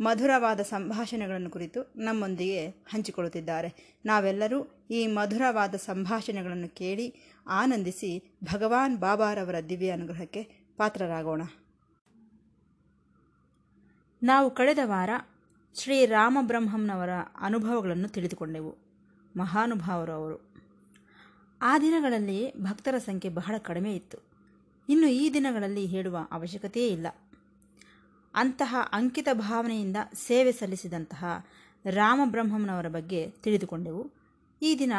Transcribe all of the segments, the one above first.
ಮಧುರವಾದ ಸಂಭಾಷಣೆಗಳನ್ನು ಕುರಿತು ನಮ್ಮೊಂದಿಗೆ ಹಂಚಿಕೊಳ್ಳುತ್ತಿದ್ದಾರೆ. ನಾವೆಲ್ಲರೂ ಈ ಮಧುರವಾದ ಸಂಭಾಷಣೆಗಳನ್ನು ಕೇಳಿ ಆನಂದಿಸಿ ಭಗವಾನ್ ಬಾಬಾರವರ ದಿವ್ಯ ಅನುಗ್ರಹಕ್ಕೆ ಪಾತ್ರರಾಗೋಣ. ನಾವು ಕಳೆದ ವಾರ ಶ್ರೀ ರಾಮಬ್ರಹ್ಮಂನವರ ಅನುಭವಗಳನ್ನು ತಿಳಿದುಕೊಂಡೆವು. ಮಹಾನುಭಾವರು ಅವರು. ಆ ದಿನಗಳಲ್ಲಿ ಭಕ್ತರ ಸಂಖ್ಯೆ ಬಹಳ ಕಡಿಮೆ ಇತ್ತು. ಇನ್ನು ಈ ದಿನಗಳಲ್ಲಿ ಹೇಳುವ ಅವಶ್ಯಕತೆಯೇ ಇಲ್ಲ. ಅಂತಹ ಅಂಕಿತ ಭಾವನೆಯಿಂದ ಸೇವೆ ಸಲ್ಲಿಸಿದಂತಹ ರಾಮಬ್ರಹ್ಮಂನವರ ಬಗ್ಗೆ ತಿಳಿದುಕೊಂಡೆವು. ಈ ದಿನ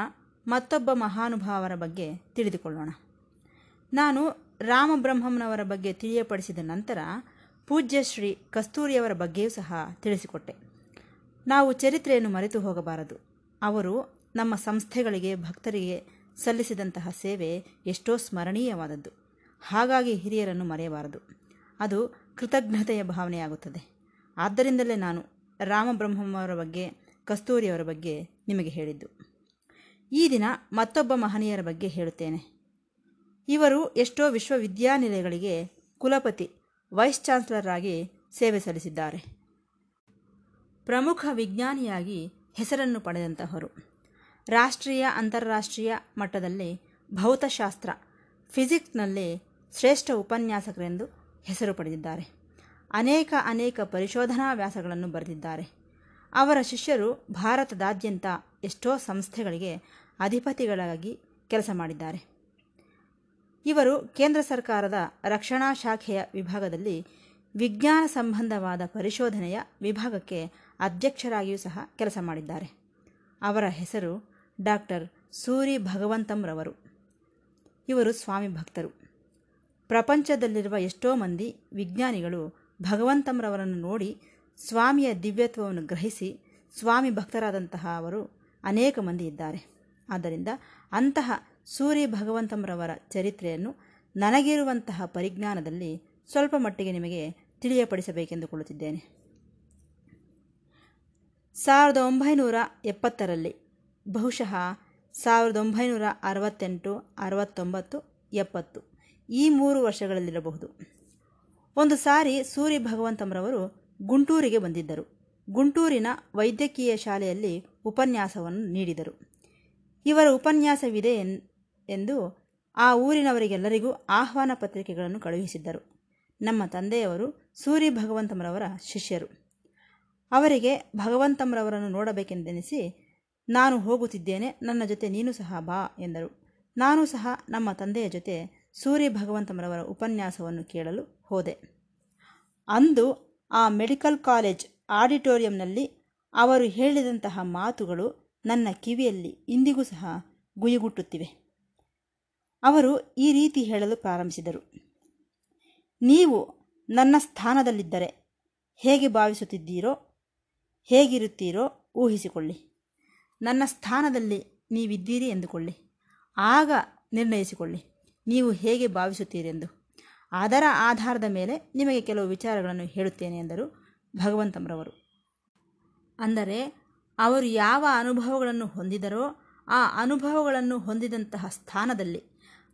ಮತ್ತೊಬ್ಬ ಮಹಾನುಭಾವರ ಬಗ್ಗೆ ತಿಳಿದುಕೊಳ್ಳೋಣ. ನಾನು ರಾಮಬ್ರಹ್ಮಂನವರ ಬಗ್ಗೆ ತಿಳಿಯಪಡಿಸಿದ ನಂತರ ಪೂಜ್ಯ ಶ್ರೀ ಕಸ್ತೂರಿಯವರ ಬಗ್ಗೆಯೂ ಸಹ ತಿಳಿಸಿಕೊಟ್ಟೆ. ನಾವು ಚರಿತ್ರೆಯನ್ನು ಮರೆತು ಹೋಗಬಾರದು. ಅವರು ನಮ್ಮ ಸಂಸ್ಥೆಗಳಿಗೆ, ಭಕ್ತರಿಗೆ ಸಲ್ಲಿಸಿದಂತಹ ಸೇವೆ ಎಷ್ಟೋ ಸ್ಮರಣೀಯವಾದದ್ದು. ಹಾಗಾಗಿ ಹಿರಿಯರನ್ನು ಮರೆಯಬಾರದು. ಅದು ಕೃತಜ್ಞತೆಯ ಭಾವನೆಯಾಗುತ್ತದೆ. ಆದ್ದರಿಂದಲೇ ನಾನು ರಾಮಬ್ರಹ್ಮರ ಬಗ್ಗೆ, ಕಸ್ತೂರಿಯವರ ಬಗ್ಗೆ ನಿಮಗೆ ಹೇಳಿದ್ದು. ಈ ದಿನ ಮತ್ತೊಬ್ಬ ಮಹನೀಯರ ಬಗ್ಗೆ ಹೇಳುತ್ತೇನೆ. ಇವರು ಎಷ್ಟೋ ವಿಶ್ವವಿದ್ಯಾನಿಲಯಗಳಿಗೆ ಕುಲಪತಿ, ವೈಸ್ ಚಾನ್ಸಲರ್ ಆಗಿ ಸೇವೆ ಸಲ್ಲಿಸಿದ್ದಾರೆ. ಪ್ರಮುಖ ವಿಜ್ಞಾನಿಯಾಗಿ ಹೆಸರನ್ನು ಪಡೆದಂತಹವರು. ರಾಷ್ಟ್ರೀಯ, ಅಂತಾರಾಷ್ಟ್ರೀಯ ಮಟ್ಟದಲ್ಲಿ ಭೌತಶಾಸ್ತ್ರ, ಫಿಸಿಕ್ಸ್ನಲ್ಲಿ ಶ್ರೇಷ್ಠ ಉಪನ್ಯಾಸಕರೆಂದು ಹೆಸರು ಪಡೆದಿದ್ದಾರೆ. ಅನೇಕ ಅನೇಕ ಪರಿಶೋಧನಾ ವ್ಯಾಸಗಳನ್ನು ಬರೆದಿದ್ದಾರೆ. ಅವರ ಶಿಷ್ಯರು ಭಾರತದಾದ್ಯಂತ ಎಷ್ಟೋ ಸಂಸ್ಥೆಗಳಿಗೆ ಅಧಿಪತಿಗಳಾಗಿ ಕೆಲಸ ಮಾಡಿದ್ದಾರೆ. ಇವರು ಕೇಂದ್ರ ಸರ್ಕಾರದ ರಕ್ಷಣಾ ಶಾಖೆಯ ವಿಭಾಗದಲ್ಲಿ ವಿಜ್ಞಾನ ಸಂಬಂಧವಾದ ಪರಿಶೋಧನೆಯ ವಿಭಾಗಕ್ಕೆ ಅಧ್ಯಕ್ಷರಾಗಿಯೂ ಸಹ ಕೆಲಸ ಮಾಡಿದ್ದಾರೆ. ಅವರ ಹೆಸರು ಡಾಕ್ಟರ್ ಸೂರಿ ಭಗವಂತಂರವರು. ಇವರು ಸ್ವಾಮಿ ಭಕ್ತರು. ಪ್ರಪಂಚದಲ್ಲಿರುವ ಎಷ್ಟೋ ಮಂದಿ ವಿಜ್ಞಾನಿಗಳು ಭಗವಂತಮ್ರವರನ್ನು ನೋಡಿ ಸ್ವಾಮಿಯ ದಿವ್ಯತ್ವವನ್ನು ಗ್ರಹಿಸಿ ಸ್ವಾಮಿ ಭಕ್ತರಾದಂತಹ ಅವರು ಅನೇಕ ಮಂದಿ ಇದ್ದಾರೆ. ಆದ್ದರಿಂದ ಅಂತಹ ಸೂರಿ ಭಗವಂತಂರವರ ಚರಿತ್ರೆಯನ್ನು ನನಗಿರುವಂತಹ ಪರಿಜ್ಞಾನದಲ್ಲಿ ಸ್ವಲ್ಪ ಮಟ್ಟಿಗೆ ನಿಮಗೆ ತಿಳಿಯಪಡಿಸಬೇಕೆಂದುಕೊಳ್ಳುತ್ತಿದ್ದೇನೆ ಸಾವಿರದ ಒಂಬೈನೂರ ಎಪ್ಪತ್ತರಲ್ಲಿ ಬಹುಶಃ ಸಾವಿರದ ಒಂಬೈನೂರ ಅರವತ್ತೆಂಟು, ಅರವತ್ತೊಂಬತ್ತು, ಎಪ್ಪತ್ತು ಈ ಮೂರು ವರ್ಷಗಳಲ್ಲಿರಬಹುದು. ಒಂದು ಸಾರಿ ಸೂರಿ ಭಗವಂತಮ್ರವರು ಗುಂಟೂರಿಗೆ ಬಂದಿದ್ದರು. ಗುಂಟೂರಿನ ವೈದ್ಯಕೀಯ ಶಾಲೆಯಲ್ಲಿ ಉಪನ್ಯಾಸವನ್ನು ನೀಡಿದರು. ಇವರ ಉಪನ್ಯಾಸವಿದೆ ಎಂದು ಆ ಊರಿನವರಿಗೆಲ್ಲರಿಗೂ ಆಹ್ವಾನ ಪತ್ರಿಕೆಗಳನ್ನು ಕಳುಹಿಸಿದ್ದರು. ನಮ್ಮ ತಂದೆಯವರು ಸೂರಿ ಭಗವಂತಮ್ರವರ ಶಿಷ್ಯರು. ಅವರಿಗೆ ಭಗವಂತಮ್ರವರನ್ನು ನೋಡಬೇಕೆಂದೆನಿಸಿ, ನಾನು ಹೋಗುತ್ತಿದ್ದೇನೆ, ನನ್ನ ಜೊತೆ ನೀನು ಸಹ ಬಾ ಎಂದರು. ನಾನು ಸಹ ನಮ್ಮ ತಂದೆಯ ಜೊತೆ ಸೂರಿ ಭಗವಂತಮರವರ ಉಪನ್ಯಾಸವನ್ನು ಕೇಳಲು ಹೋದೆ. ಅಂದು ಆ ಮೆಡಿಕಲ್ ಕಾಲೇಜ್ ಆಡಿಟೋರಿಯಂನಲ್ಲಿ ಅವರು ಹೇಳಿದಂತಹ ಮಾತುಗಳು ನನ್ನ ಕಿವಿಯಲ್ಲಿ ಇಂದಿಗೂ ಸಹ ಗುಯಿಗುಟ್ಟುತ್ತಿವೆ. ಅವರು ಈ ರೀತಿ ಹೇಳಲು ಪ್ರಾರಂಭಿಸಿದರು. ನೀವು ನನ್ನ ಸ್ಥಾನದಲ್ಲಿದ್ದರೆ ಹೇಗೆ ಭಾವಿಸುತ್ತಿದ್ದೀರೋ, ಹೇಗಿರುತ್ತೀರೋ ಊಹಿಸಿಕೊಳ್ಳಿ. ನನ್ನ ಸ್ಥಾನದಲ್ಲಿ ನೀವಿದ್ದೀರಿ ಎಂದುಕೊಳ್ಳಿ. ಆಗ ನಿರ್ಣಯಿಸಿಕೊಳ್ಳಿ. ನೀವು ಹೇಗೆ ಭಾವಿಸುತ್ತೀರೆಂದು ಅದರ ಆಧಾರದ ಮೇಲೆ ನಿಮಗೆ ಕೆಲವು ವಿಚಾರಗಳನ್ನು ಹೇಳುತ್ತೇನೆ ಎಂದರು ಭಗವಂತಮ್ರವರು. ಅಂದರೆ, ಅವರು ಯಾವ ಅನುಭವಗಳನ್ನು ಹೊಂದಿದರೋ ಆ ಅನುಭವಗಳನ್ನು ಹೊಂದಿದಂತಹ ಸ್ಥಾನದಲ್ಲಿ,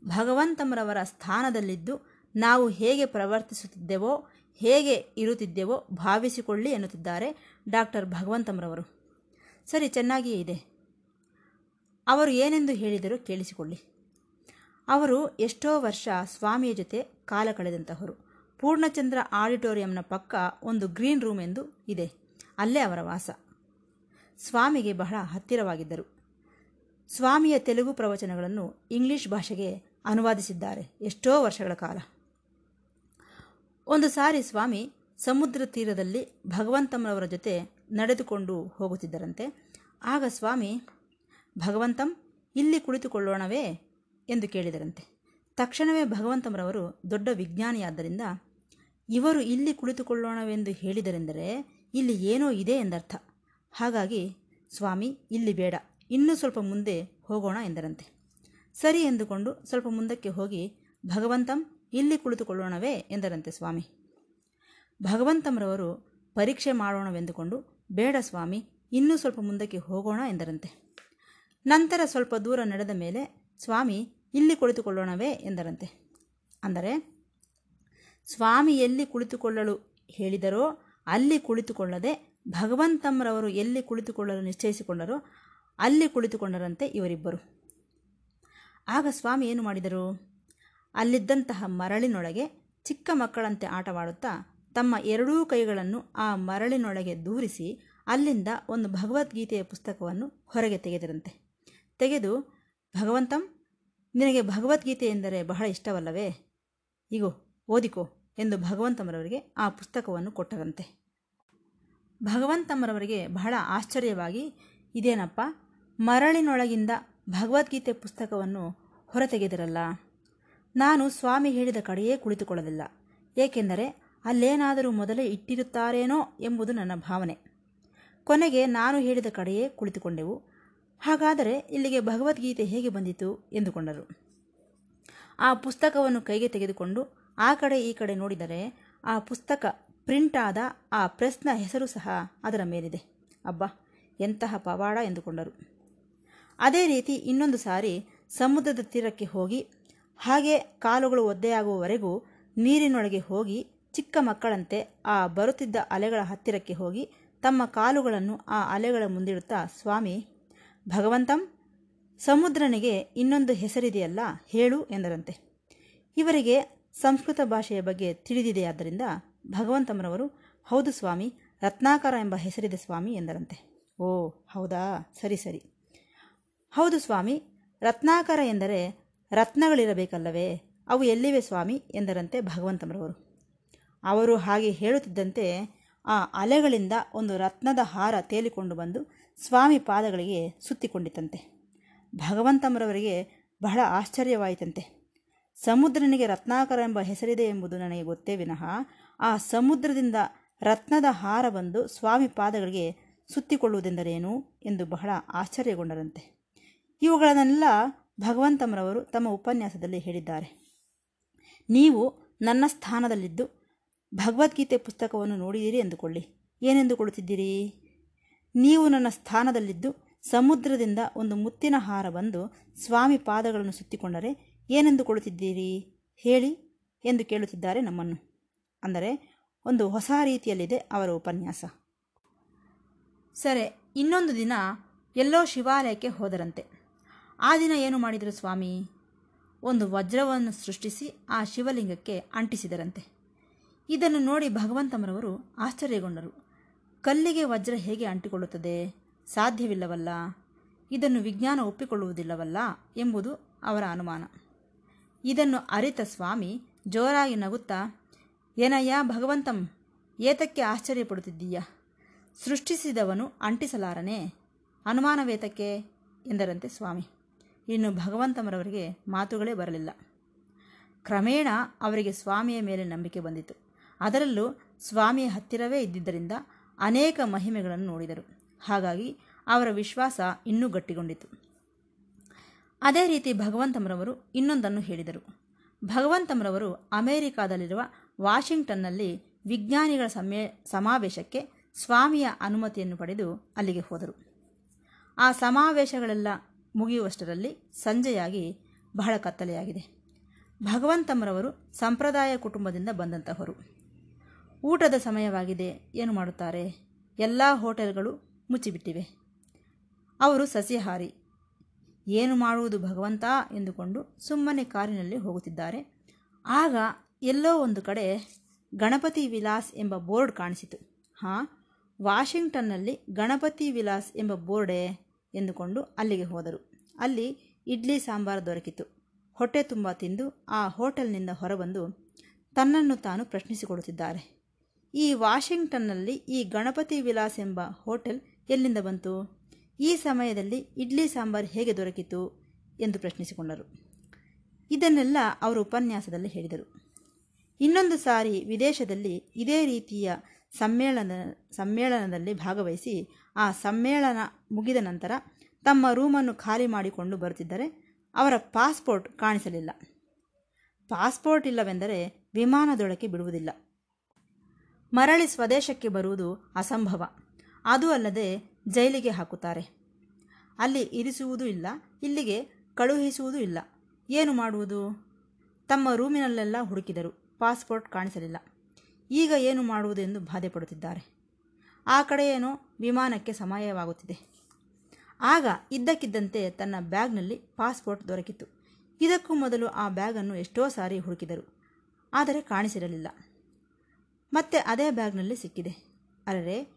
ಭಗವಂತಮ್ರವರ ಸ್ಥಾನದಲ್ಲಿದ್ದು ನಾವು ಹೇಗೆ ಪ್ರವರ್ತಿಸುತ್ತಿದ್ದೆವೋ, ಹೇಗೆ ಇರುತ್ತಿದ್ದೆವೋ ಭಾವಿಸಿಕೊಳ್ಳಿ ಎನ್ನುತ್ತಿದ್ದಾರೆ ಡಾಕ್ಟರ್ ಭಗವಂತಮ್ರವರು. ಸರಿ, ಚೆನ್ನಾಗಿಯೇ ಇದೆ. ಅವರು ಏನೆಂದು ಹೇಳಿದರೂ ಕೇಳಿಸಿಕೊಳ್ಳಿ. ಅವರು ಎಷ್ಟೋ ವರ್ಷ ಸ್ವಾಮಿಯ ಜೊತೆ ಕಾಲ ಕಳೆದಂತಹವರು. ಪೂರ್ಣಚಂದ್ರ ಆಡಿಟೋರಿಯಂನ ಪಕ್ಕ ಒಂದು ಗ್ರೀನ್ ರೂಮ್ ಎಂದು ಇದೆ. ಅಲ್ಲೇ ಅವರ ವಾಸ. ಸ್ವಾಮಿಗೆ ಬಹಳ ಹತ್ತಿರವಾಗಿದ್ದರು. ಸ್ವಾಮಿಯ ತೆಲುಗು ಪ್ರವಚನಗಳನ್ನು ಇಂಗ್ಲಿಷ್ ಭಾಷೆಗೆ ಅನುವಾದಿಸಿದ್ದಾರೆ ಎಷ್ಟೋ ವರ್ಷಗಳ ಕಾಲ. ಒಂದು ಸಾರಿ ಸ್ವಾಮಿ ಸಮುದ್ರ ತೀರದಲ್ಲಿ ಭಗವಂತಮ್ಮನವರ ಜೊತೆ ನಡೆದುಕೊಂಡು ಹೋಗುತ್ತಿದ್ದರಂತೆ. ಆಗ ಸ್ವಾಮಿ, ಭಗವಂತಂ, ಇಲ್ಲಿ ಕುಳಿತುಕೊಳ್ಳೋಣವೇ? ಎಂದು ಕೇಳಿದರಂತೆ. ತಕ್ಷಣವೇ ಭಗವಂತಂರವರು ದೊಡ್ಡ ವಿಜ್ಞಾನಿಯಾದ್ದರಿಂದ ಇವರು ಇಲ್ಲಿ ಕುಳಿತುಕೊಳ್ಳೋಣವೆಂದು ಹೇಳಿದರೆಂದರೆ ಇಲ್ಲಿ ಏನೋ ಇದೆ ಎಂದರ್ಥ. ಹಾಗಾಗಿ ಸ್ವಾಮಿ, ಇಲ್ಲಿ ಬೇಡ, ಇನ್ನೂ ಸ್ವಲ್ಪ ಮುಂದೆ ಹೋಗೋಣ ಎಂದರಂತೆ. ಸರಿ ಎಂದುಕೊಂಡು ಸ್ವಲ್ಪ ಮುಂದಕ್ಕೆ ಹೋಗಿ, ಭಗವಂತಂ, ಇಲ್ಲಿ ಕುಳಿತುಕೊಳ್ಳೋಣವೇ ಎಂದರಂತೆ ಸ್ವಾಮಿ. ಭಗವಂತಂರವರು ಪರೀಕ್ಷೆ ಮಾಡೋಣವೆಂದುಕೊಂಡು, ಬೇಡ ಸ್ವಾಮಿ, ಇನ್ನೂ ಸ್ವಲ್ಪ ಮುಂದಕ್ಕೆ ಹೋಗೋಣ ಎಂದರಂತೆ. ನಂತರ ಸ್ವಲ್ಪ ದೂರ ನಡೆದ ಮೇಲೆ ಸ್ವಾಮಿ ಇಲ್ಲಿ ಕುಳಿತುಕೊಳ್ಳೋಣವೇ ಎಂದರಂತೆ. ಅಂದರೆ, ಸ್ವಾಮಿ ಎಲ್ಲಿ ಕುಳಿತುಕೊಳ್ಳಲು ಹೇಳಿದರೋ ಅಲ್ಲಿ ಕುಳಿತುಕೊಳ್ಳದೆ ಭಗವಂತಮ್ಮರವರು ಎಲ್ಲಿ ಕುಳಿತುಕೊಳ್ಳಲು ನಿಶ್ಚಯಿಸಿಕೊಂಡರೋ ಅಲ್ಲಿ ಕುಳಿತುಕೊಂಡರಂತೆ ಇವರಿಬ್ಬರು. ಆಗ ಸ್ವಾಮಿ ಏನು ಮಾಡಿದರು? ಅಲ್ಲಿದ್ದಂತಹ ಮರಳಿನೊಳಗೆ ಚಿಕ್ಕ ಮಕ್ಕಳಂತೆ ಆಟವಾಡುತ್ತಾ ತಮ್ಮ ಎರಡೂ ಕೈಗಳನ್ನು ಆ ಮರಳಿನೊಳಗೆ ದೂರಿಸಿ ಅಲ್ಲಿಂದ ಒಂದು ಭಗವದ್ಗೀತೆಯ ಪುಸ್ತಕವನ್ನು ಹೊರಗೆ ತೆಗೆದರಂತೆ. ತೆಗೆದು, ಭಗವಂತಂ ನಿನಗೆ ಭಗವದ್ಗೀತೆ ಎಂದರೆ ಬಹಳ ಇಷ್ಟವಲ್ಲವೇ? ಇಗೋ, ಓದಿಕೋ ಎಂದು ಭಗವಂತಮರವರಿಗೆ ಆ ಪುಸ್ತಕವನ್ನು ಕೊಟ್ಟರಂತೆ. ಭಗವಂತಮ್ಮರವರಿಗೆ ಬಹಳ ಆಶ್ಚರ್ಯವಾಗಿ, ಇದೇನಪ್ಪ, ಮರಳಿನೊಳಗಿಂದ ಭಗವದ್ಗೀತೆ ಪುಸ್ತಕವನ್ನು ಹೊರತೆಗೆದಿರಲ್ಲ? ನಾನು ಸ್ವಾಮಿ ಹೇಳಿದ ಕಡೆಯೇ ಕುಳಿತುಕೊಳ್ಳಲಿಲ್ಲ. ಏಕೆಂದರೆ ಅಲ್ಲೇನಾದರೂ ಮೊದಲೇ ಇಟ್ಟಿರುತ್ತಾರೇನೋ ಎಂಬುದು ನನ್ನ ಭಾವನೆ. ಕೊನೆಗೆ ನಾನು ಹೇಳಿದ ಕಡೆಯೇ ಕುಳಿತುಕೊಂಡೆವು. ಹಾಗಾದರೆ ಇಲ್ಲಿಗೆ ಭಗವದ್ಗೀತೆ ಹೇಗೆ ಬಂದಿತು ಎಂದುಕೊಂಡರು. ಆ ಪುಸ್ತಕವನ್ನು ಕೈಗೆ ತೆಗೆದುಕೊಂಡು ಆ ಕಡೆ ಈ ಕಡೆ ನೋಡಿದರೆ ಆ ಪುಸ್ತಕ ಪ್ರಿಂಟ್ ಆದ ಆ ಪ್ರೆಸ್ನ ಹೆಸರು ಸಹ ಅದರ ಮೇಲಿದೆ. ಅಬ್ಬ, ಎಂತಹ ಪವಾಡ ಎಂದುಕೊಂಡರು. ಅದೇ ರೀತಿ ಇನ್ನೊಂದು ಸಾರಿ ಸಮುದ್ರದ ತೀರಕ್ಕೆ ಹೋಗಿ, ಹಾಗೆ ಕಾಲುಗಳು ಒದ್ದೆಯಾಗುವವರೆಗೂ ನೀರಿನೊಳಗೆ ಹೋಗಿ ಚಿಕ್ಕ ಮಕ್ಕಳಂತೆ ಆ ಬರುತ್ತಿದ್ದ ಅಲೆಗಳ ಹತ್ತಿರಕ್ಕೆ ಹೋಗಿ ತಮ್ಮ ಕಾಲುಗಳನ್ನು ಆ ಅಲೆಗಳ ಮುಂದಿಡುತ್ತಾ, ಸ್ವಾಮಿ ಭಗವಂತಂ, ಸಮುದ್ರನಿಗೆ ಇನ್ನೊಂದು ಹೆಸರಿದೆಯಲ್ಲ, ಹೇಳು ಎಂದರಂತೆ. ಇವರಿಗೆ ಸಂಸ್ಕೃತ ಭಾಷೆಯ ಬಗ್ಗೆ ತಿಳಿದಿದೆಯಾದ್ದರಿಂದ ಭಗವಂತಮರವರು ಹೌದು ಸ್ವಾಮಿ, ರತ್ನಾಕರ ಎಂಬ ಹೆಸರಿದೆ ಸ್ವಾಮಿ ಎಂದರಂತೆ. ಓ, ಹೌದಾ? ಸರಿ ಸರಿ. ಹೌದು ಸ್ವಾಮಿ, ರತ್ನಾಕರ ಎಂದರೆ ರತ್ನಗಳಿರಬೇಕಲ್ಲವೇ? ಅವು ಎಲ್ಲಿವೆ ಸ್ವಾಮಿ? ಎಂದರಂತೆ ಭಗವಂತಮರವರು ಅವರು ಹಾಗೆ ಹೇಳುತ್ತಿದ್ದಂತೆ ಆ ಅಲೆಗಳಿಂದ ಒಂದು ರತ್ನದ ಹಾರ ತೇಲಿಕೊಂಡು ಬಂದು ಸ್ವಾಮಿ ಪಾದಗಳಿಗೆ ಸುತ್ತಿಕೊಂಡಿತಂತೆ ಭಗವಂತಮರವರಿಗೆ ಬಹಳ ಆಶ್ಚರ್ಯವಾಯಿತಂತೆ. ಸಮುದ್ರನಿಗೆ ರತ್ನಾಕರ ಎಂಬ ಹೆಸರಿದೆ ಎಂಬುದು ನನಗೆ ಗೊತ್ತೇ ವಿನಃ, ಆ ಸಮುದ್ರದಿಂದ ರತ್ನದ ಹಾರ ಬಂದು ಸ್ವಾಮಿ ಪಾದಗಳಿಗೆ ಸುತ್ತಿಕೊಳ್ಳುವುದೆಂದರೇನು ಎಂದು ಬಹಳ ಆಶ್ಚರ್ಯಗೊಂಡರಂತೆ. ಇವುಗಳನ್ನೆಲ್ಲ ಭಗವಂತಮರವರು ತಮ್ಮ ಉಪನ್ಯಾಸದಲ್ಲಿ ಹೇಳಿದ್ದಾರೆ. ನೀವು ನನ್ನ ಸ್ಥಾನದಲ್ಲಿದ್ದು ಭಗವದ್ಗೀತೆ ಪುಸ್ತಕವನ್ನು ನೋಡಿದಿರಿ ಎಂದುಕೊಳ್ಳಿ. ಏನೆಂದುಕೊಳ್ಳುತ್ತಿದ್ದೀರಿ? ನೀವು ನನ್ನ ಸ್ಥಾನದಲ್ಲಿದ್ದು ಸಮುದ್ರದಿಂದ ಒಂದು ಮುತ್ತಿನ ಹಾರ ಬಂದು ಸ್ವಾಮಿ ಪಾದಗಳನ್ನು ಸುತ್ತಿಕೊಂಡರೆ ಏನೆಂದುಕೊಳ್ಳುತ್ತಿದ್ದೀರಿ ಹೇಳಿ ಎಂದು ಕೇಳುತ್ತಿದ್ದಾರೆ ನಮ್ಮನ್ನು. ಅಂದರೆ ಒಂದು ಹೊಸ ರೀತಿಯಲ್ಲಿದೆ ಅವರ ಉಪನ್ಯಾಸ. ಸರಿ, ಇನ್ನೊಂದು ದಿನ ಎಲ್ಲೋ ಶಿವಾಲಯಕ್ಕೆ ಹೋದರಂತೆ. ಆ ದಿನ ಏನು ಮಾಡಿದರು ಸ್ವಾಮಿ? ಒಂದು ವಜ್ರವನ್ನು ಸೃಷ್ಟಿಸಿ ಆ ಶಿವಲಿಂಗಕ್ಕೆ ಅಂಟಿಸಿದರಂತೆ. ಇದನ್ನು ನೋಡಿ ಭಗವಂತಮರವರು ಆಶ್ಚರ್ಯಗೊಂಡರು. ಕಲ್ಲಿಗೆ ವಜ್ರ ಹೇಗೆ ಅಂಟಿಕೊಳ್ಳುತ್ತದೆ? ಸಾಧ್ಯವಿಲ್ಲವಲ್ಲ. ಇದನ್ನು ವಿಜ್ಞಾನ ಒಪ್ಪಿಕೊಳ್ಳುವುದಿಲ್ಲವಲ್ಲ ಎಂಬುದು ಅವರ ಅನುಮಾನ. ಇದನ್ನು ಅರಿತ ಸ್ವಾಮಿ ಜೋರಾಗಿ ನಗುತ್ತಾ, ಏನಯ್ಯ ಭಗವಂತಂ, ಏತಕ್ಕೆ ಆಶ್ಚರ್ಯಪಡುತ್ತಿದ್ದೀಯ? ಸೃಷ್ಟಿಸಿದವನು ಅಂಟಿಸಲಾರನೆ? ಅನುಮಾನವೇತಕ್ಕೆ? ಎಂದರಂತೆ ಸ್ವಾಮಿ. ಇನ್ನು ಭಗವಂತಮರವರಿಗೆ ಮಾತುಗಳೇ ಬರಲಿಲ್ಲ. ಕ್ರಮೇಣ ಅವರಿಗೆ ಸ್ವಾಮಿಯ ಮೇಲೆ ನಂಬಿಕೆ ಬಂದಿತು. ಅದರಲ್ಲೂ ಸ್ವಾಮಿಯ ಹತ್ತಿರವೇ ಇದ್ದಿದ್ದರಿಂದ ಅನೇಕ ಮಹಿಮೆಗಳನ್ನು ನೋಡಿದರು. ಹಾಗಾಗಿ ಅವರ ವಿಶ್ವಾಸ ಇನ್ನೂ ಗಟ್ಟಿಗೊಂಡಿತು. ಅದೇ ರೀತಿ ಭಗವಂತಮರವರು ಇನ್ನೊಂದನ್ನು ಹೇಳಿದರು. ಭಗವಂತಮ್ರವರು ಅಮೆರಿಕಾದಲ್ಲಿರುವ ವಾಷಿಂಗ್ಟನ್ನಲ್ಲಿ ವಿಜ್ಞಾನಿಗಳ ಸಮೇ, ಸಮಾವೇಶಕ್ಕೆ ಸ್ವಾಮಿಯ ಅನುಮತಿಯನ್ನು ಪಡೆದು ಅಲ್ಲಿಗೆ ಹೋದರು. ಆ ಸಮಾವೇಶಗಳೆಲ್ಲ ಮುಗಿಯುವಷ್ಟರಲ್ಲಿ ಸಂಜೆಯಾಗಿ ಬಹಳ ಕತ್ತಲೆಯಾಗಿದೆ. ಭಗವಂತಮರವರು ಸಂಪ್ರದಾಯ ಕುಟುಂಬದಿಂದ ಬಂದಂತಹವರು. ಊಟದ ಸಮಯವಾಗಿದೆ ಏನು ಮಾಡುತ್ತಾರೆ? ಎಲ್ಲ ಹೋಟೆಲ್ಗಳು ಮುಚ್ಚಿಬಿಟ್ಟಿವೆ. ಅವರು ಸಸ್ಯಹಾರಿ ಏನು ಮಾಡುವುದು ಭಗವಂತ? ಎಂದುಕೊಂಡು ಸುಮ್ಮನೆ ಕಾರಿನಲ್ಲಿ ಹೋಗುತ್ತಿದ್ದಾರೆ. ಆಗ ಎಲ್ಲೋ ಒಂದು ಕಡೆ ಗಣಪತಿ ವಿಲಾಸ್ ಎಂಬ ಬೋರ್ಡ್ ಕಾಣಿಸಿತು. ಹಾಂ, ವಾಷಿಂಗ್ಟನ್ನಲ್ಲಿ ಗಣಪತಿ ವಿಲಾಸ್ ಎಂಬ ಬೋರ್ಡೇ? ಎಂದುಕೊಂಡು ಅಲ್ಲಿಗೆ ಹೋದರು. ಅಲ್ಲಿ ಇಡ್ಲಿ ಸಾಂಬಾರು ದೊರಕಿತು. ಹೊಟ್ಟೆ ತುಂಬ ತಿಂದು ಆ ಹೋಟೆಲ್ನಿಂದ ಹೊರಬಂದು ತನ್ನನ್ನು ತಾನು ಪ್ರಶ್ನಿಸಿಕೊಳ್ಳುತ್ತಿದ್ದಾರೆ. ಈ ವಾಷಿಂಗ್ಟನ್ನಲ್ಲಿ ಈ ಗಣಪತಿ ವಿಲಾಸ್ ಎಂಬ ಹೋಟೆಲ್ ಎಲ್ಲಿಂದ ಬಂತು? ಈ ಸಮಯದಲ್ಲಿ ಇಡ್ಲಿ ಸಾಂಬಾರ್ ಹೇಗೆ ದೊರಕಿತು? ಎಂದು ಪ್ರಶ್ನಿಸಿಕೊಂಡರು. ಇದನ್ನೆಲ್ಲ ಅವರು ಉಪನ್ಯಾಸದಲ್ಲಿ ಹೇಳಿದರು. ಇನ್ನೊಂದು ಸಾರಿ ವಿದೇಶದಲ್ಲಿ ಇದೇ ರೀತಿಯ ಸಮ್ಮೇಳನ, ಸಮ್ಮೇಳನದಲ್ಲಿ ಭಾಗವಹಿಸಿ ಆ ಸಮ್ಮೇಳನ ಮುಗಿದ ನಂತರ ತಮ್ಮ ರೂಮನ್ನು ಖಾಲಿ ಮಾಡಿಕೊಂಡು ಬರುತ್ತಿದ್ದರೆ ಅವರ ಪಾಸ್ಪೋರ್ಟ್ ಕಾಣಿಸಲಿಲ್ಲ. ಪಾಸ್ಪೋರ್ಟ್ ಇಲ್ಲವೆಂದರೆ ವಿಮಾನದೊಳಕ್ಕೆ ಬಿಡುವುದಿಲ್ಲ. ಮರಳಿ ಸ್ವದೇಶಕ್ಕೆ ಬರುವುದು ಅಸಂಭವ. ಅದು ಅಲ್ಲದೆ ಜೈಲಿಗೆ ಹಾಕುತ್ತಾರೆ. ಅಲ್ಲಿ ಇರಿಸುವುದೂ ಇಲ್ಲ, ಇಲ್ಲಿಗೆ ಕಳುಹಿಸುವುದೂ ಇಲ್ಲ. ಏನು ಮಾಡುವುದು? ತಮ್ಮ ರೂಮಿನಲ್ಲೆಲ್ಲ ಹುಡುಕಿದರು. ಪಾಸ್ಪೋರ್ಟ್ ಕಾಣಿಸಲಿಲ್ಲ. ಈಗ ಏನು ಮಾಡುವುದು ಎಂದು ಬಾಧೆ ಪಡುತ್ತಿದ್ದಾರೆ. ಆ ಕಡೆಯೇನೋ ವಿಮಾನಕ್ಕೆ ಸಮಯವಾಗುತ್ತಿದೆ. ಆಗ ಇದ್ದಕ್ಕಿದ್ದಂತೆ ತನ್ನ ಬ್ಯಾಗ್ನಲ್ಲಿ ಪಾಸ್ಪೋರ್ಟ್ ದೊರಕಿತು ಇದಕ್ಕೂ ಮೊದಲು ಆ ಬ್ಯಾಗನ್ನು ಎಷ್ಟೋ ಸಾರಿ ಹುಡುಕಿದರು. ಆದರೆ ಕಾಣಿಸಿರಲಿಲ್ಲ. ಮತ್ತೆ ಅದೇ ಬ್ಯಾಗ್ನಲ್ಲಿ ಸಿಕ್ಕಿದೆ. ಅರರೆ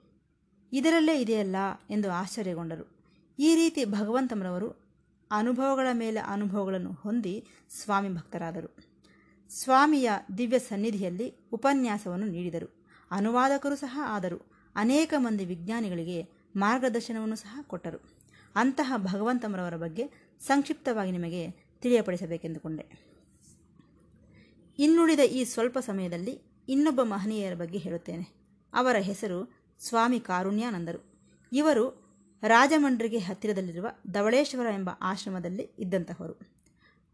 ಇದರಲ್ಲೇ ಇದೆಯಲ್ಲ ಎಂದು ಆಶ್ಚರ್ಯಗೊಂಡರು. ಈ ರೀತಿ ಭಗವಂತಮರವರು ಅನುಭವಗಳ ಮೇಲೆ ಅನುಭವಗಳನ್ನು ಹೊಂದಿ ಸ್ವಾಮಿ ಭಕ್ತರಾದರು. ಸ್ವಾಮಿಯ ದಿವ್ಯ ಸನ್ನಿಧಿಯಲ್ಲಿ ಉಪನ್ಯಾಸವನ್ನು ನೀಡಿದರು. ಅನುವಾದಕರು ಸಹ ಆದರು. ಅನೇಕ ಮಂದಿ ವಿಜ್ಞಾನಿಗಳಿಗೆ ಮಾರ್ಗದರ್ಶನವನ್ನು ಸಹ ಕೊಟ್ಟರು. ಅಂತಹ ಭಗವಂತಮರವರ ಬಗ್ಗೆ ಸಂಕ್ಷಿಪ್ತವಾಗಿ ನಿಮಗೆ ತಿಳಿಯಪಡಿಸಬೇಕೆಂದುಕೊಂಡೆ. ಇನ್ನುಳಿದ ಈ ಸ್ವಲ್ಪ ಸಮಯದಲ್ಲಿ ಇನ್ನೊಬ್ಬ ಮಹನೀಯರ ಬಗ್ಗೆ ಹೇಳುತ್ತೇನೆ. ಅವರ ಹೆಸರು ಸ್ವಾಮಿ ಕಾರುಣ್ಯಾನಂದರು. ಇವರು ರಾಜಮಂಡ್ರಿಗೆ ಹತ್ತಿರದಲ್ಲಿರುವ ಧವಳೇಶ್ವರ ಎಂಬ ಆಶ್ರಮದಲ್ಲಿ ಇದ್ದಂತಹವರು.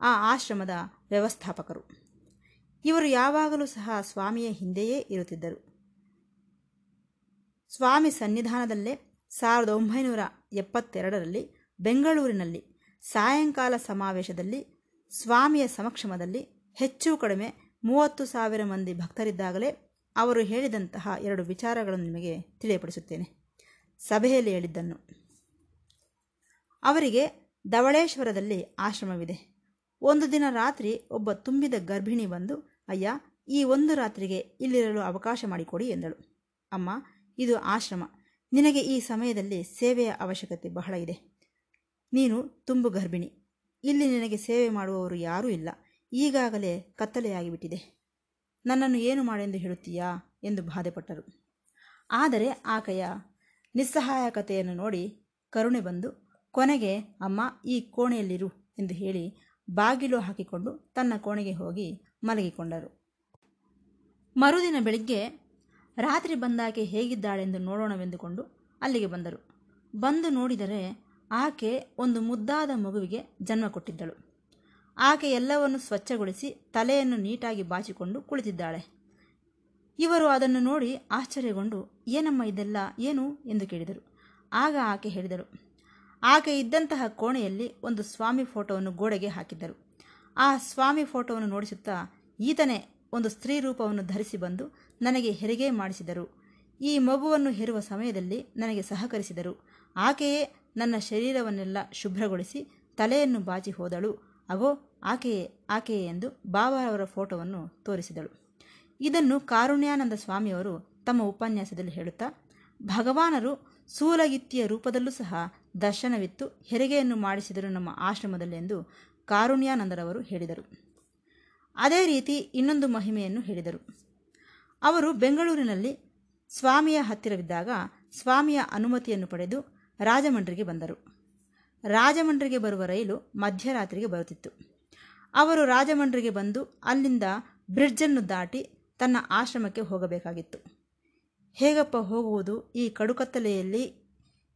ಆ ಆಶ್ರಮದ ವ್ಯವಸ್ಥಾಪಕರು. ಇವರು ಯಾವಾಗಲೂ ಸಹ ಸ್ವಾಮಿಯ ಹಿಂದೆಯೇ ಇರುತ್ತಿದ್ದರು. ಸ್ವಾಮಿ ಸನ್ನಿಧಾನದಲ್ಲೇ ಸಾವಿರದ ಒಂಬೈನೂರ ಎಪ್ಪತ್ತೆರಡರಲ್ಲಿ ಬೆಂಗಳೂರಿನಲ್ಲಿ ಸಾಯಂಕಾಲ ಸಮಾವೇಶದಲ್ಲಿ ಸ್ವಾಮಿಯ ಸಮಕ್ಷಮದಲ್ಲಿ ಹೆಚ್ಚು ಕಡಿಮೆ ಮೂವತ್ತು ಸಾವಿರ ಮಂದಿ ಭಕ್ತರಿದ್ದಾಗಲೇ ಅವರು ಹೇಳಿದಂತಹ ಎರಡು ವಿಚಾರಗಳನ್ನು ನಿಮಗೆ ತಿಳಿಯಪಡಿಸುತ್ತೇನೆ. ಸಭೆಯಲ್ಲಿ ಹೇಳಿದ್ದನ್ನು. ಅವರಿಗೆ ಧವಳೇಶ್ವರದಲ್ಲಿ ಆಶ್ರಮವಿದೆ. ಒಂದು ದಿನ ರಾತ್ರಿ ಒಬ್ಬ ತುಂಬಿದ ಗರ್ಭಿಣಿ ಬಂದು, ಅಯ್ಯ, ಈ ಒಂದು ರಾತ್ರಿಗೆ ಇಲ್ಲಿರಲು ಅವಕಾಶ ಮಾಡಿಕೊಡಿ ಎಂದಳು. ಅಮ್ಮ, ಇದು ಆಶ್ರಮ. ನಿನಗೆ ಈ ಸಮಯದಲ್ಲಿ ಸೇವೆಯ ಅವಶ್ಯಕತೆ ಬಹಳ ಇದೆ. ನೀನು ತುಂಬು ಗರ್ಭಿಣಿ. ಇಲ್ಲಿ ನಿನಗೆ ಸೇವೆ ಮಾಡುವವರು ಯಾರೂ ಇಲ್ಲ. ಈಗಾಗಲೇ ಕತ್ತಲೆಯಾಗಿಬಿಟ್ಟಿದೆ. ನನ್ನನ್ನು ಏನು ಮಾಡೆಂದು ಹೇಳುತ್ತೀಯಾ ಎಂದು ಬಾಧೆಪಟ್ಟರು. ಆದರೆ ಆಕೆಯ ನಿಸ್ಸಹಾಯಕತೆಯನ್ನು ನೋಡಿ ಕರುಣೆ ಬಂದು, ಕೊನೆಗೆ, ಅಮ್ಮ, ಈ ಕೋಣೆಯಲ್ಲಿರು ಎಂದು ಹೇಳಿ ಬಾಗಿಲು ಹಾಕಿಕೊಂಡು ತನ್ನ ಕೋಣೆಗೆ ಹೋಗಿ ಮಲಗಿಕೊಂಡರು. ಮರುದಿನ ಬೆಳಿಗ್ಗೆ ರಾತ್ರಿ ಬಂದಾಕೆ ಹೇಗಿದ್ದಾಳೆಂದು ನೋಡೋಣವೆಂದುಕೊಂಡು ಅಲ್ಲಿಗೆ ಬಂದರು. ಬಂದು ನೋಡಿದರೆ ಆಕೆ ಒಂದು ಮುದ್ದಾದ ಮಗುವಿಗೆ ಜನ್ಮ ಕೊಟ್ಟಿದ್ದಳು. ಆಕೆ ಎಲ್ಲವನ್ನು ಸ್ವಚ್ಛಗೊಳಿಸಿ ತಲೆಯನ್ನು ನೀಟಾಗಿ ಬಾಚಿಕೊಂಡು ಕುಳಿತಿದ್ದಾಳೆ. ಇವರು ಅದನ್ನು ನೋಡಿ ಆಶ್ಚರ್ಯಗೊಂಡು, ಏನಮ್ಮ ಇದೆಲ್ಲ, ಏನು? ಎಂದು ಕೇಳಿದರು. ಆಗ ಆಕೆ ಹೇಳಿದರು, ಆಕೆ ಇದ್ದಂತಹ ಕೋಣೆಯಲ್ಲಿ ಒಂದು ಸ್ವಾಮಿ ಫೋಟೋವನ್ನು ಗೋಡೆಗೆ ಹಾಕಿದ್ದರು. ಆ ಸ್ವಾಮಿ ಫೋಟೋವನ್ನು ನೋಡಿಸುತ್ತಾ ಈತನೇ ಒಂದು ಸ್ತ್ರೀ ರೂಪವನ್ನು ಧರಿಸಿ ಬಂದು ನನಗೆ ಹೆರಿಗೆ ಮಾಡಿಸಿದರು. ಈ ಮಗುವನ್ನು ಹೆರುವ ಸಮಯದಲ್ಲಿ ನನಗೆ ಸಹಕರಿಸಿದರು. ಆಕೆಯೇ ನನ್ನ ಶರೀರವನ್ನೆಲ್ಲ ಶುಭ್ರಗೊಳಿಸಿ ತಲೆಯನ್ನು ಬಾಚಿ ಹೋದಳು. ಅಗೋ ಆಕೆಯೇ ಆಕೆಯೇ ಎಂದು ಬಾಬಾರವರ ಫೋಟೋವನ್ನು ತೋರಿಸಿದಳು. ಇದನ್ನು ಕಾರುಣ್ಯಾನಂದ ಸ್ವಾಮಿಯವರು ತಮ್ಮ ಉಪನ್ಯಾಸದಲ್ಲಿ ಹೇಳುತ್ತಾ, ಭಗವಾನರು ಸೂಲಗಿತ್ತಿಯ ರೂಪದಲ್ಲೂ ಸಹ ದರ್ಶನವಿತ್ತು, ಹೆರಿಗೆಯನ್ನು ಮಾಡಿಸಿದರು ನಮ್ಮ ಆಶ್ರಮದಲ್ಲಿ ಎಂದು ಕಾರುಣ್ಯಾನಂದರವರು ಹೇಳಿದರು. ಅದೇ ರೀತಿ ಇನ್ನೊಂದು ಮಹಿಮೆಯನ್ನು ಹೇಳಿದರು. ಅವರು ಬೆಂಗಳೂರಿನಲ್ಲಿ ಸ್ವಾಮಿಯ ಹತ್ತಿರವಿದ್ದಾಗ ಸ್ವಾಮಿಯ ಅನುಮತಿಯನ್ನು ಪಡೆದು ರಾಜಮಂಡ್ರಿಗೆ ಬಂದರು. ರಾಜಮಂಡ್ರಿಗೆ ಬರುವ ರೈಲು ಮಧ್ಯರಾತ್ರಿಗೆ ಬರುತ್ತಿತ್ತು. ಅವರು ರಾಜಮಂಡ್ರಿಗೆ ಬಂದು ಅಲ್ಲಿಂದ ಬ್ರಿಡ್ಜನ್ನು ದಾಟಿ ತನ್ನ ಆಶ್ರಮಕ್ಕೆ ಹೋಗಬೇಕಾಗಿತ್ತು. ಹೇಗಪ್ಪ ಹೋಗುವುದು ಈ ಕಡುಕತ್ತಲೆಯಲ್ಲಿ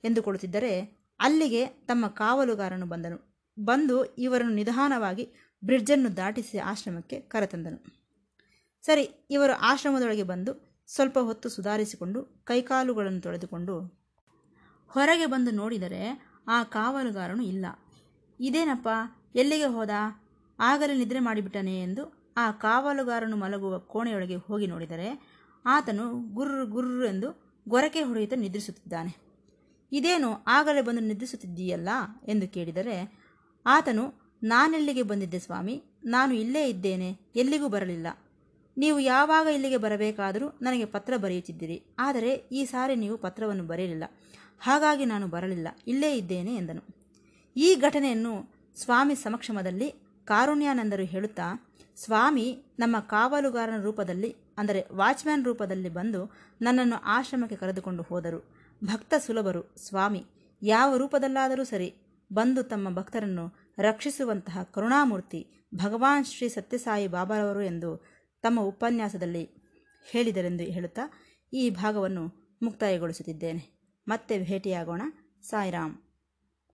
ಎಂದುಕೊಳ್ಳುತ್ತಿದ್ದರೆ ಅಲ್ಲಿಗೆ ತಮ್ಮ ಕಾವಲುಗಾರನು ಬಂದನು. ಬಂದು ಇವರನ್ನು ನಿಧಾನವಾಗಿ ಬ್ರಿಡ್ಜನ್ನು ದಾಟಿಸಿ ಆಶ್ರಮಕ್ಕೆ ಕರೆತಂದನು. ಸರಿ, ಇವರು ಆಶ್ರಮದೊಳಗೆ ಬಂದು ಸ್ವಲ್ಪ ಹೊತ್ತು ಸುಧಾರಿಸಿಕೊಂಡು ಕೈಕಾಲುಗಳನ್ನು ತೊಳೆದುಕೊಂಡು ಹೊರಗೆ ಬಂದು ನೋಡಿದರೆ ಆ ಕಾವಲುಗಾರನು ಇಲ್ಲ. ಇದೇನಪ್ಪ? ಎಲ್ಲಿಗೆ ಹೋದ? ಆಗಲೇ ನಿದ್ರೆ ಮಾಡಿಬಿಟ್ಟನೆ ಎಂದು ಆ ಕಾವಲುಗಾರನು ಮಲಗುವ ಕೋಣೆಯೊಳಗೆ ಹೋಗಿ ನೋಡಿದರೆ ಆತನು ಗುರ್ರು ಗುರ್ರು ಎಂದು ಗೊರಕೆ ಹೊಡೆಯುತ್ತಾ ನಿದ್ರಿಸುತ್ತಿದ್ದಾನೆ. ಇದೇನು ಆಗಲೇ ಬಂದು ನಿದ್ರಿಸುತ್ತಿದ್ದೀಯಲ್ಲ ಎಂದು ಕೇಳಿದರೆ ಆತನು, ನಾನೆಲ್ಲಿಗೆ ಬಂದಿದ್ದೆ ಸ್ವಾಮಿ? ನಾನು ಇಲ್ಲೇ ಇದ್ದೇನೆ, ಎಲ್ಲಿಗೂ ಬರಲಿಲ್ಲ. ನೀವು ಯಾವಾಗ ಇಲ್ಲಿಗೆ ಬರಬೇಕಾದರೂ ನನಗೆ ಪತ್ರ ಬರೆಯುತ್ತಿದ್ದೀರಿ. ಆದರೆ ಈ ಸಾರಿ ನೀವು ಪತ್ರವನ್ನು ಬರೆಯಲಿಲ್ಲ. ಹಾಗಾಗಿ ನಾನು ಬರಲಿಲ್ಲ. ಇಲ್ಲೇ ಇದ್ದೇನೆ ಎಂದನು. ಈ ಘಟನೆಯನ್ನು ಸ್ವಾಮಿ ಸಮಕ್ಷಮದಲ್ಲಿ ಕಾರುಣ್ಯಾನಂದರು ಹೇಳುತ್ತಾ, ಸ್ವಾಮಿ, ನಮ್ಮ ಕಾವಲುಗಾರನ ರೂಪದಲ್ಲಿ, ಅಂದರೆ ವಾಚ್ಮ್ಯಾನ್ ರೂಪದಲ್ಲಿ ಬಂದು ನನ್ನನ್ನು ಆಶ್ರಮಕ್ಕೆ ಕರೆದುಕೊಂಡು ಹೋದರು. ಭಕ್ತ ಸುಲಭರು, ಸ್ವಾಮಿ, ಯಾವ ರೂಪದಲ್ಲಾದರೂ ಸರಿ ಬಂದು ತಮ್ಮ ಭಕ್ತರನ್ನು ರಕ್ಷಿಸುವಂತಹ ಕರುಣಾಮೂರ್ತಿ ಭಗವಾನ್ ಶ್ರೀ ಸತ್ಯಸಾಯಿ ಬಾಬಾರವರು ಎಂದು ತಮ್ಮ ಉಪನ್ಯಾಸದಲ್ಲಿ ಹೇಳಿದರೆಂದು ಹೇಳುತ್ತಾ, ಈ ಭಾಗವನ್ನು ಮುಕ್ತಾಯಗೊಳಿಸುತ್ತಿದ್ದೇನೆ. ಮತ್ತೆ ಭೇಟಿಯಾಗೋಣ. ಸಾಯಿರಾಮ್.